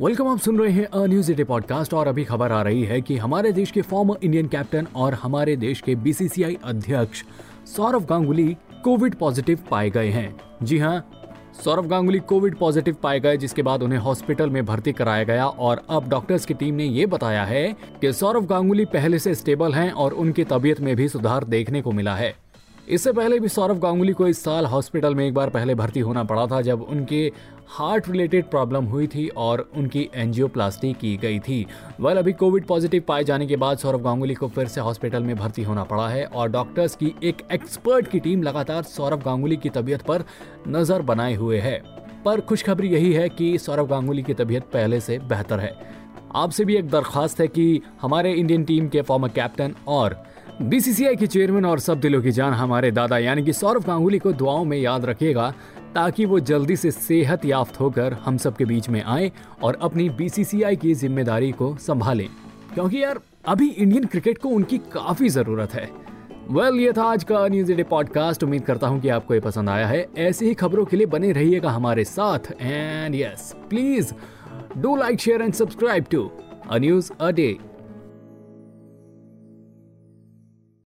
Welcome आप सुन रहे हैं अ न्यूज़ एटे पॉडकास्ट और अभी खबर आ रही है कि हमारे देश के फॉर्मर इंडियन कैप्टन और हमारे देश के बीसीसीआई अध्यक्ष सौरव गांगुली कोविड पॉजिटिव पाए गए हैं। जी हाँ सौरव गांगुली कोविड पॉजिटिव पाए गए, जिसके बाद उन्हें हॉस्पिटल में भर्ती कराया गया और अब डॉक्टर्स की टीम ने ये बताया है कि सौरव गांगुली पहले से स्टेबल हैं और उनकी तबीयत में भी सुधार देखने को मिला है। इससे पहले भी सौरभ गांगुली को इस साल हॉस्पिटल में एक बार पहले भर्ती होना पड़ा था, जब उनके हार्ट रिलेटेड प्रॉब्लम हुई थी और उनकी एंजियोप्लास्टी की गई थी। वेल, अभी कोविड पॉजिटिव पाए जाने के बाद सौरभ गांगुली को फिर से हॉस्पिटल में भर्ती होना पड़ा है और डॉक्टर्स की एक एक्सपर्ट की टीम लगातार सौरभ गांगुली की तबीयत पर नज़र बनाए हुए है। पर खुशखबरी यही है कि सौरभ गांगुली की तबीयत पहले से बेहतर है। आपसे भी एक दरखास्त है कि हमारे इंडियन टीम के फॉर्मर कैप्टन और बीसीसीआई के चेयरमैन और सब दिलों की जान हमारे दादा यानी कि सौरव गांगुली को दुआओं में याद रखिएगा ताकि वो जल्दी से सेहत याफ्त होकर हम सब के बीच में आए और अपनी बीसीसीआई की ज़िम्मेदारी को संभालें। क्योंकि यार अभी इंडियन क्रिकेट को उनकी काफ़ी ज़रूरत है। वेल well, ये था आज का न्यूज़ डे पॉडकास्ट। उम्मीद करता हूँ कि आपको ये पसंद आया है। ऐसी ही खबरों के लिए बने रहिएगा हमारे साथ। And yes please do like share and subscribe to a news a day